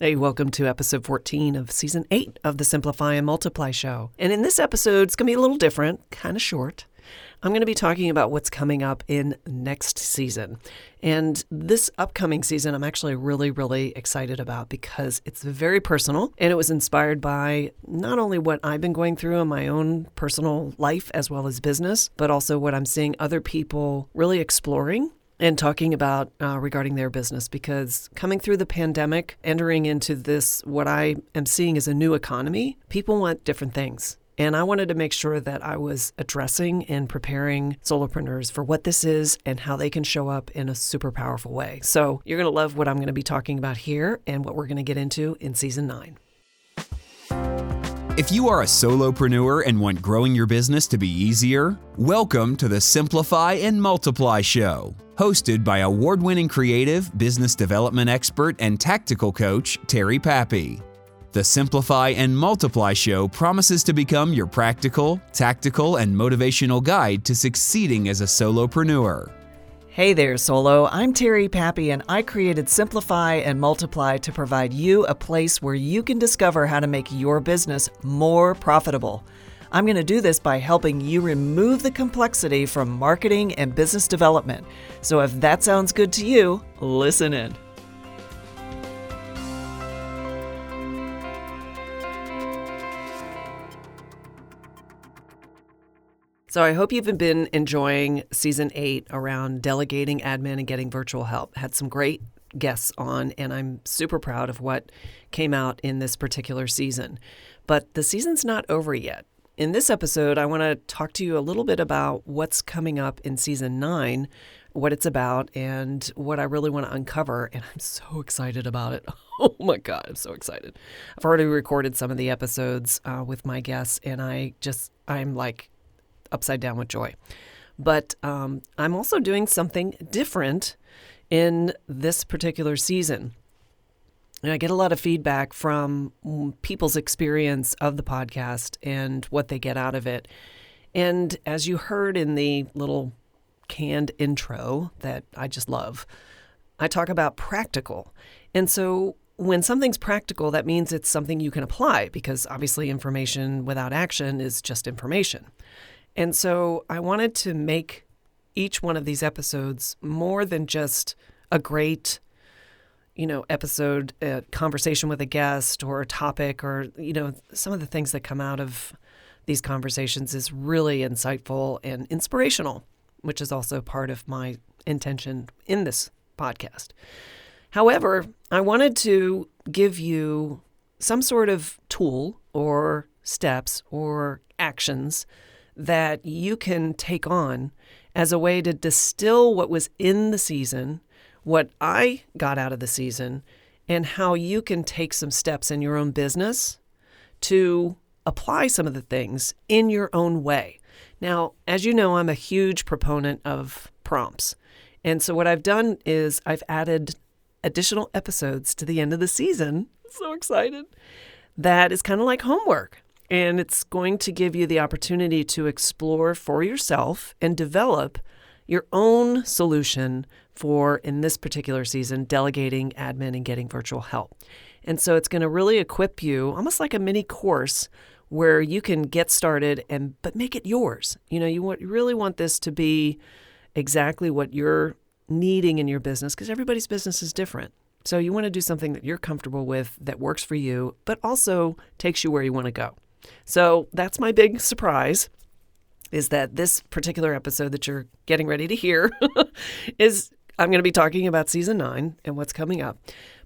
Hey, welcome to episode 14 of season 8 of the Simplify and Multiply show. And in this episode, it's going to be a little different, kind of short. I'm going to be talking about what's coming up in next season. And this upcoming season, I'm actually really, really excited about because it's very personal and it was inspired by not only what I've been going through in my own personal life as well as business, but also what I'm seeing other people really exploring and talking about uh, regarding their business because coming through the pandemic, entering into this, what I am seeing as a new economy, people want different things. And I wanted to make sure that I was addressing and preparing solopreneurs for what this is and how they can show up in a super powerful way. So you're going to love what I'm going to be talking about here and what we're going to get into in season nine. If you are a solopreneur and want growing your business to be easier, welcome to the Simplify and Multiply Show, hosted by award winning creative, business development expert, and tactical coach, Terry Pappy. The Simplify and Multiply Show promises to become your practical, tactical, and motivational guide to succeeding as a solopreneur. Hey there, Solo. I'm Terry Pappy, and I created Simplify and Multiply to provide you a place where you can discover how to make your business more profitable. I'm going to do this by helping you remove the complexity from marketing and business development. So if that sounds good to you, listen in. So I hope you've been enjoying season eight around delegating admin and getting virtual help. Had some great guests on, and I'm super proud of what came out in this particular season. But the season's not over yet. In this episode, I want to talk to you a little bit about what's coming up in season nine, what it's about, and what I really want to uncover. And I'm so excited about it. Oh my God, I'm so excited. I've already recorded some of the episodes uh, with my guests, and I just, I'm like upside down with joy. But um, I'm also doing something different in this particular season. And I get a lot of feedback from mm, people's experience of the podcast and what they get out of it. And as you heard in the little canned intro that I just love, I talk about practical. And so when something's practical, that means it's something you can apply because obviously information without action is just information. And so I wanted to make each one of these episodes more than just a great, you know, episode, a conversation with a guest or a topic or, you know, some of the things that come out of these conversations is really insightful and inspirational, which is also part of my intention in this podcast. However, I wanted to give you some sort of tool or steps or actions that you can take on as a way to distill what was in the season, what I got out of the season, and how you can take some steps in your own business to apply some of the things in your own way. Now, as you know, I'm a huge proponent of prompts. And so what I've done is I've added additional episodes to the end of the season. So excited. That is kind of like homework. And it's going to give you the opportunity to explore for yourself and develop your own solution for, in this particular season, delegating admin and getting virtual help. And so it's going to really equip you almost like a mini course where you can get started and but make it yours. You know, you want you really want this to be exactly what you're needing in your business because everybody's business is different. So you want to do something that you're comfortable with that works for you, but also takes you where you want to go. So that's my big surprise is that this particular episode that you're getting ready to hear is I'm going to be talking about season nine and what's coming up.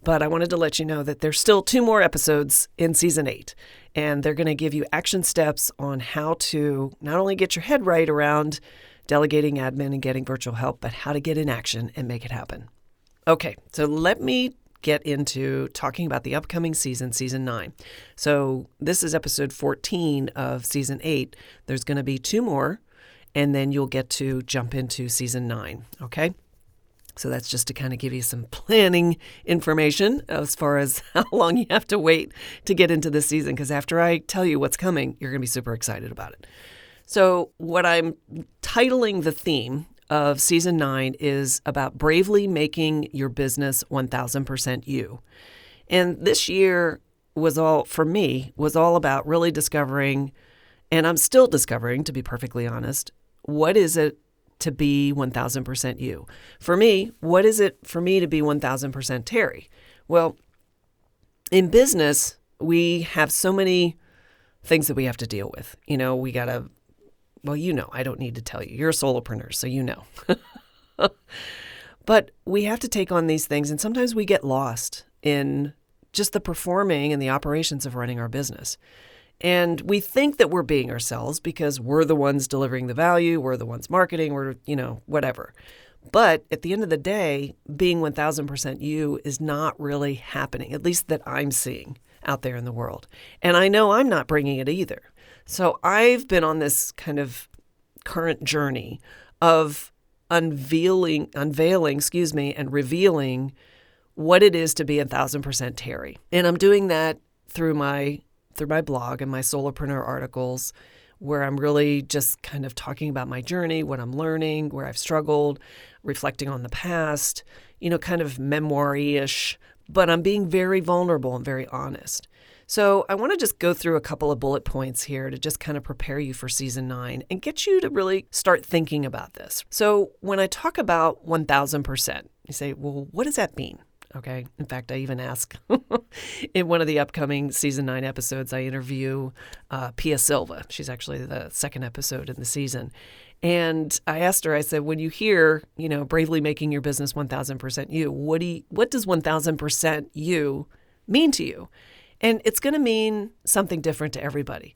But I wanted to let you know that there's still two more episodes in season eight, and they're going to give you action steps on how to not only get your head right around delegating admin and getting virtual help, but how to get in action and make it happen. Okay, so let me get into talking about the upcoming season, season nine. So, this is episode 14 of season eight. There's going to be two more, and then you'll get to jump into season nine. Okay. So, that's just to kind of give you some planning information as far as how long you have to wait to get into this season. Because after I tell you what's coming, you're going to be super excited about it. So, what I'm titling the theme of season nine is about bravely making your business 1000% you. And this year was all, for me, was all about really discovering, and I'm still discovering, to be perfectly honest, what is it to be 1000% you? For me, what is it for me to be 1000% Terry? Well, in business, we have so many things that we have to deal with. You know, we got to, well, you know, I don't need to tell you. You're a solopreneur, so you know. but we have to take on these things, and sometimes we get lost in just the performing and the operations of running our business. And we think that we're being ourselves because we're the ones delivering the value, we're the ones marketing, we're, you know, whatever. But at the end of the day, being 1000% you is not really happening, at least that I'm seeing out there in the world. And I know I'm not bringing it either. So I've been on this kind of current journey of unveiling, unveiling, excuse me, and revealing what it is to be a thousand percent Terry. And I'm doing that through my through my blog and my solopreneur articles where I'm really just kind of talking about my journey, what I'm learning, where I've struggled, reflecting on the past, you know, kind of memoir ish, but I'm being very vulnerable and very honest. So I want to just go through a couple of bullet points here to just kind of prepare you for season nine and get you to really start thinking about this. So when I talk about 1000%, you say, well, what does that mean? Okay. In fact, I even ask in one of the upcoming season nine episodes, I interview uh, Pia Silva. She's actually the second episode in the season. And I asked her, I said, when you hear, you know, bravely making your business 1000% you, what, do you, what does 1000% you mean to you? And it's going to mean something different to everybody.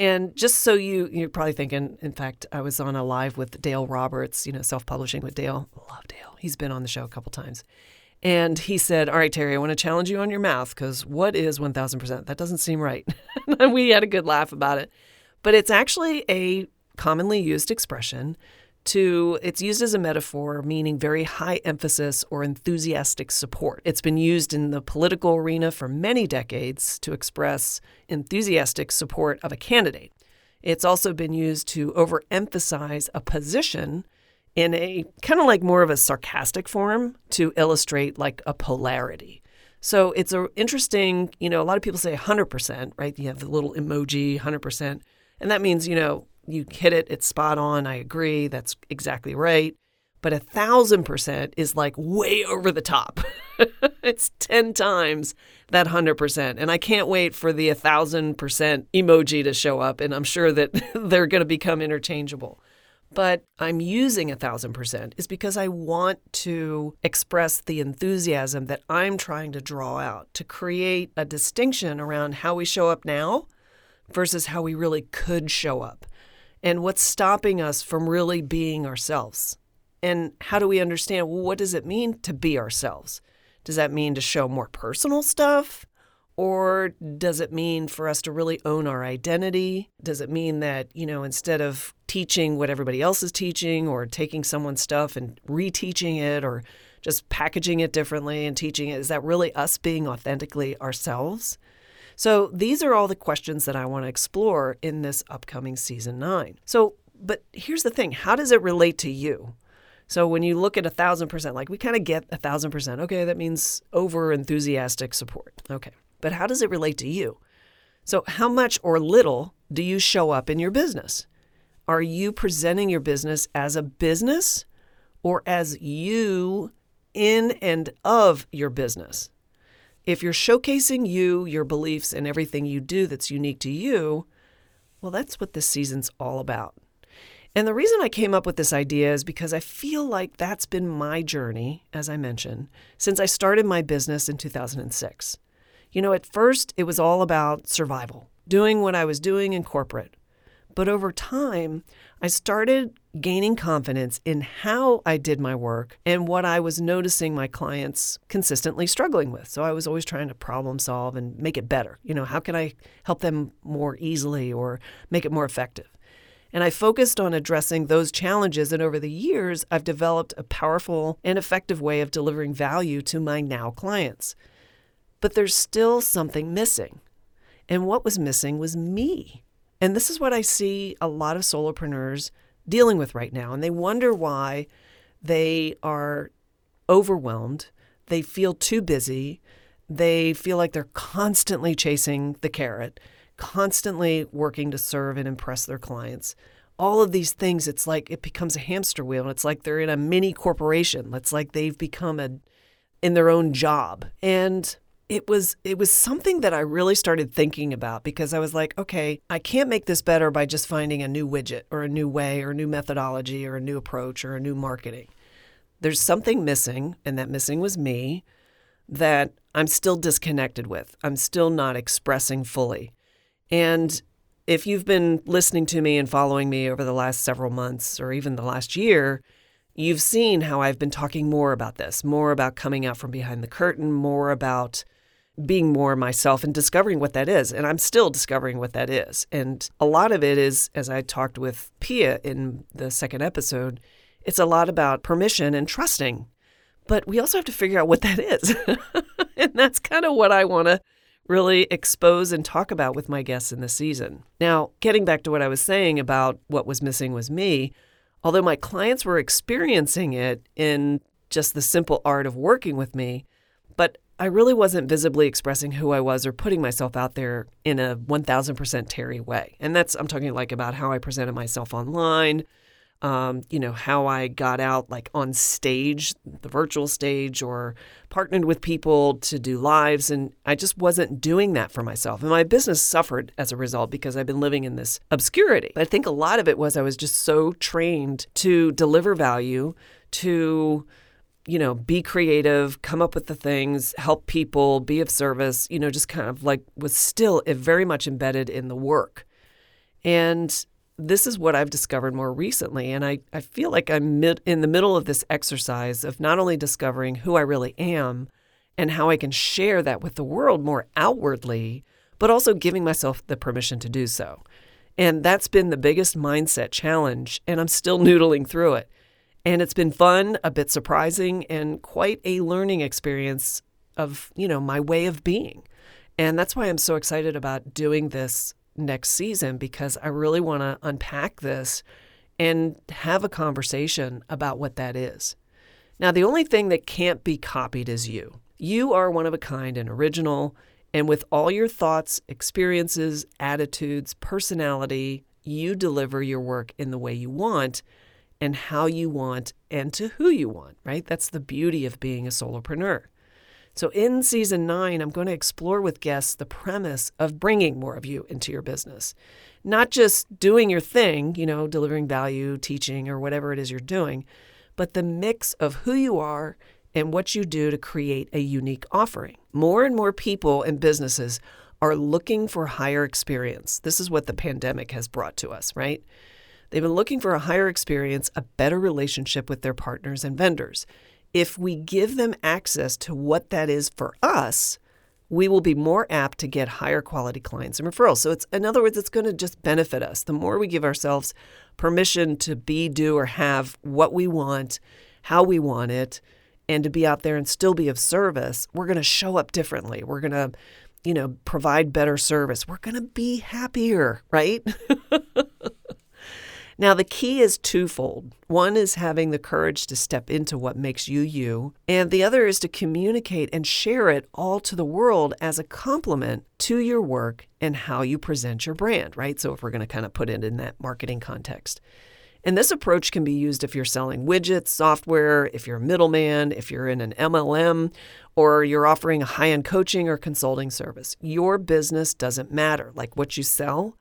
And just so you, you're probably thinking, in fact, I was on a live with Dale Roberts, you know, self publishing with Dale. Love Dale. He's been on the show a couple times. And he said, All right, Terry, I want to challenge you on your math because what is 1000%? That doesn't seem right. and we had a good laugh about it. But it's actually a commonly used expression to it's used as a metaphor meaning very high emphasis or enthusiastic support. It's been used in the political arena for many decades to express enthusiastic support of a candidate. It's also been used to overemphasize a position in a kind of like more of a sarcastic form to illustrate like a polarity. So it's a interesting, you know, a lot of people say 100%, right? You have the little emoji 100%, and that means, you know, you hit it, it's spot on. I agree, that's exactly right. But a thousand percent is like way over the top. it's 10 times that 100%. And I can't wait for the a 1000% emoji to show up. And I'm sure that they're going to become interchangeable but I'm using a thousand percent is because I want to express the enthusiasm that I'm trying to draw out to create a distinction around how we show up now versus how we really could show up and what's stopping us from really being ourselves. And how do we understand well, what does it mean to be ourselves? Does that mean to show more personal stuff? Or does it mean for us to really own our identity? Does it mean that, you know, instead of teaching what everybody else is teaching or taking someone's stuff and reteaching it or just packaging it differently and teaching it, is that really us being authentically ourselves? So these are all the questions that I want to explore in this upcoming season nine. So, but here's the thing how does it relate to you? So when you look at a thousand percent, like we kind of get a thousand percent, okay, that means over enthusiastic support. Okay but how does it relate to you? So, how much or little do you show up in your business? Are you presenting your business as a business or as you in and of your business? If you're showcasing you, your beliefs, and everything you do that's unique to you, well, that's what this season's all about. And the reason I came up with this idea is because I feel like that's been my journey, as I mentioned, since I started my business in 2006. You know, at first it was all about survival, doing what I was doing in corporate. But over time, I started gaining confidence in how I did my work and what I was noticing my clients consistently struggling with. So I was always trying to problem solve and make it better. You know, how can I help them more easily or make it more effective? And I focused on addressing those challenges. And over the years, I've developed a powerful and effective way of delivering value to my now clients. But there's still something missing. And what was missing was me. And this is what I see a lot of solopreneurs dealing with right now. And they wonder why they are overwhelmed, they feel too busy, they feel like they're constantly chasing the carrot, constantly working to serve and impress their clients. All of these things, it's like it becomes a hamster wheel. And it's like they're in a mini corporation. It's like they've become a in their own job. And it was it was something that I really started thinking about because I was like, okay, I can't make this better by just finding a new widget or a new way or a new methodology or a new approach or a new marketing. There's something missing, and that missing was me that I'm still disconnected with. I'm still not expressing fully. And if you've been listening to me and following me over the last several months or even the last year, you've seen how I've been talking more about this, more about coming out from behind the curtain, more about being more myself and discovering what that is. And I'm still discovering what that is. And a lot of it is, as I talked with Pia in the second episode, it's a lot about permission and trusting. But we also have to figure out what that is. and that's kind of what I want to really expose and talk about with my guests in the season. Now, getting back to what I was saying about what was missing was me, although my clients were experiencing it in just the simple art of working with me, but I really wasn't visibly expressing who I was or putting myself out there in a 1000% Terry way. And that's, I'm talking like about how I presented myself online, um, you know, how I got out like on stage, the virtual stage, or partnered with people to do lives. And I just wasn't doing that for myself. And my business suffered as a result because I've been living in this obscurity. But I think a lot of it was I was just so trained to deliver value, to you know, be creative, come up with the things, help people, be of service, you know, just kind of like was still very much embedded in the work. And this is what I've discovered more recently. And I, I feel like I'm mid, in the middle of this exercise of not only discovering who I really am and how I can share that with the world more outwardly, but also giving myself the permission to do so. And that's been the biggest mindset challenge. And I'm still noodling through it. And it's been fun, a bit surprising, and quite a learning experience of, you know, my way of being. And that's why I'm so excited about doing this next season because I really want to unpack this and have a conversation about what that is. Now, the only thing that can't be copied is you. You are one of a kind and original, and with all your thoughts, experiences, attitudes, personality, you deliver your work in the way you want and how you want and to who you want, right? That's the beauty of being a solopreneur. So, in season nine, I'm going to explore with guests the premise of bringing more of you into your business. Not just doing your thing, you know, delivering value, teaching, or whatever it is you're doing, but the mix of who you are and what you do to create a unique offering. More and more people and businesses are looking for higher experience. This is what the pandemic has brought to us, right? They've been looking for a higher experience, a better relationship with their partners and vendors. If we give them access to what that is for us, we will be more apt to get higher quality clients and referrals. So it's in other words, it's going to just benefit us. The more we give ourselves permission to be, do, or have what we want, how we want it, and to be out there and still be of service, we're going to show up differently. We're going to, you know, provide better service. We're going to be happier, right? Now, the key is twofold. One is having the courage to step into what makes you you, and the other is to communicate and share it all to the world as a complement to your work and how you present your brand, right? So, if we're going to kind of put it in that marketing context. And this approach can be used if you're selling widgets, software, if you're a middleman, if you're in an MLM, or you're offering a high end coaching or consulting service. Your business doesn't matter. Like what you sell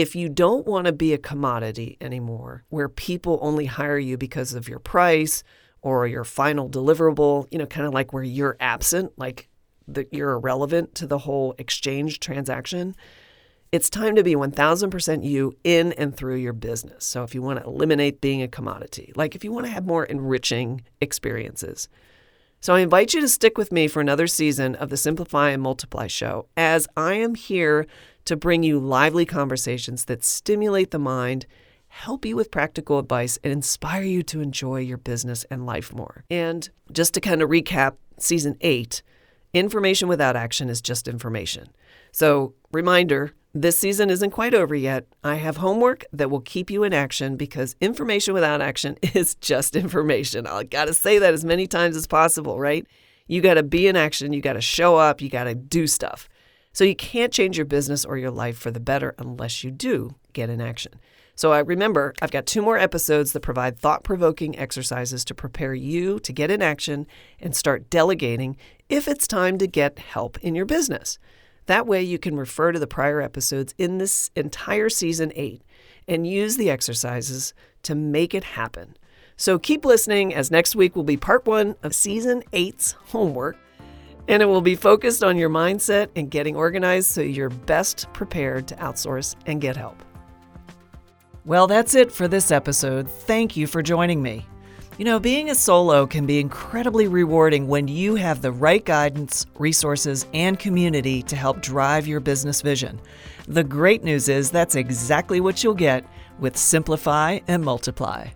if you don't want to be a commodity anymore, where people only hire you because of your price or your final deliverable, you know, kind of like where you're absent, like the, you're irrelevant to the whole exchange transaction, it's time to be 1000% you in and through your business. So if you want to eliminate being a commodity, like if you want to have more enriching experiences. So I invite you to stick with me for another season of the Simplify and Multiply show as I am here to bring you lively conversations that stimulate the mind, help you with practical advice, and inspire you to enjoy your business and life more. And just to kind of recap season eight, information without action is just information. So, reminder this season isn't quite over yet. I have homework that will keep you in action because information without action is just information. I gotta say that as many times as possible, right? You got to be in action, you got to show up, you got to do stuff. So you can't change your business or your life for the better unless you do get in action. So I remember I've got two more episodes that provide thought-provoking exercises to prepare you to get in action and start delegating if it's time to get help in your business. That way you can refer to the prior episodes in this entire season 8 and use the exercises to make it happen. So keep listening as next week will be part 1 of season 8's homework and it will be focused on your mindset and getting organized so you're best prepared to outsource and get help. Well, that's it for this episode. Thank you for joining me. You know, being a solo can be incredibly rewarding when you have the right guidance, resources, and community to help drive your business vision. The great news is that's exactly what you'll get with Simplify and Multiply.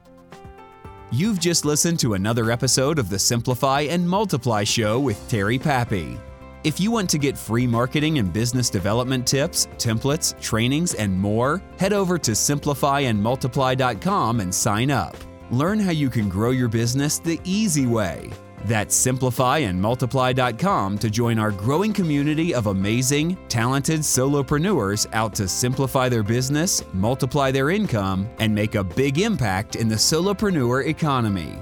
You've just listened to another episode of the Simplify and Multiply Show with Terry Pappy. If you want to get free marketing and business development tips, templates, trainings, and more, head over to simplifyandmultiply.com and sign up. Learn how you can grow your business the easy way. That's simplifyandmultiply.com to join our growing community of amazing, talented solopreneurs out to simplify their business, multiply their income, and make a big impact in the solopreneur economy.